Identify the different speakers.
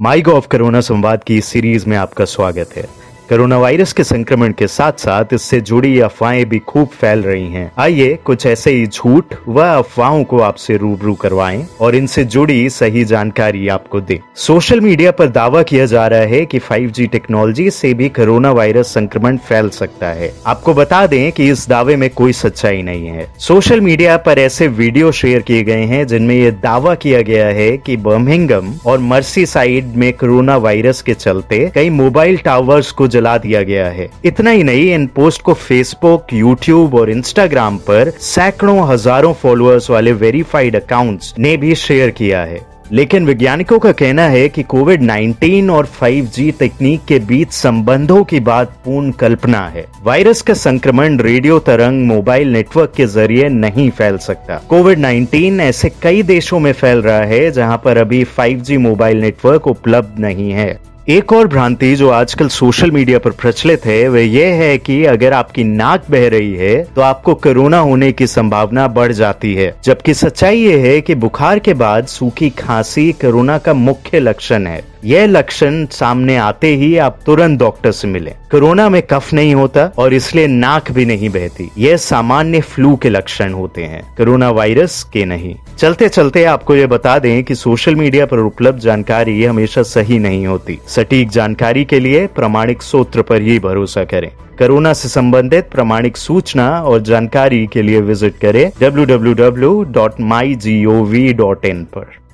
Speaker 1: My of corona संवाद की इस सीरीज़ में आपका स्वागत है। कोरोना वायरस के संक्रमण के साथ साथ इससे जुड़ी अफवाहें भी खूब फैल रही हैं। आइए कुछ ऐसे ही झूठ व अफवाहों को आपसे रूबरू करवाएँ और इनसे जुड़ी सही जानकारी आपको दें। सोशल मीडिया पर दावा किया जा रहा है कि 5G टेक्नोलॉजी से भी कोरोना वायरस संक्रमण फैल सकता है आपको बता दें कि इस दावे में कोई सच्चाई नहीं है सोशल मीडिया पर ऐसे वीडियो शेयर किए गए हैं जिनमें यह दावा किया गया है कि बर्मिंगम और मर्सी साइड में कोरोना वायरस के चलते कई मोबाइल टावर्स को जला दिया गया है। इतना ही नहीं, इन पोस्ट को फेसबुक यूट्यूब और इंस्टाग्राम पर सैकड़ों हज़ारों फॉलोअर्स वाले वेरीफाइड अकाउंट्स ने भी शेयर किया है। लेकिन वैज्ञानिकों का कहना है कि कोविड 19 और 5G तकनीक के बीच संबंधों की बात पूर्ण कल्पना है। वायरस का संक्रमण रेडियो तरंग मोबाइल नेटवर्क के ज़रिए नहीं फैल सकता। कोविड 19 ऐसे कई देशों में फैल रहा है जहाँ पर अभी 5G मोबाइल नेटवर्क उपलब्ध नहीं है। एक और भ्रांति जो आजकल सोशल मीडिया पर प्रचलित है, वह यह है कि अगर आपकी नाक बह रही है तो आपको कोरोना होने की संभावना बढ़ जाती है। जबकि सच्चाई ये है कि बुखार के बाद सूखी खांसी कोरोना का मुख्य लक्षण है। यह लक्षण सामने आते ही आप तुरंत डॉक्टर से मिले। कोरोना में कफ नहीं होता और इसलिए नाक भी नहीं बहती। यह सामान्य फ्लू के लक्षण होते हैं। कोरोना वायरस के नहीं। चलते चलते आपको ये बता दें कि सोशल मीडिया पर उपलब्ध जानकारी हमेशा सही नहीं होती। सटीक जानकारी के लिए प्रमाणिक सूत्र पर ही भरोसा करें। कोरोना से संबंधित प्रमाणिक सूचना और जानकारी के लिए विज़िट करें www.mygov.in पर।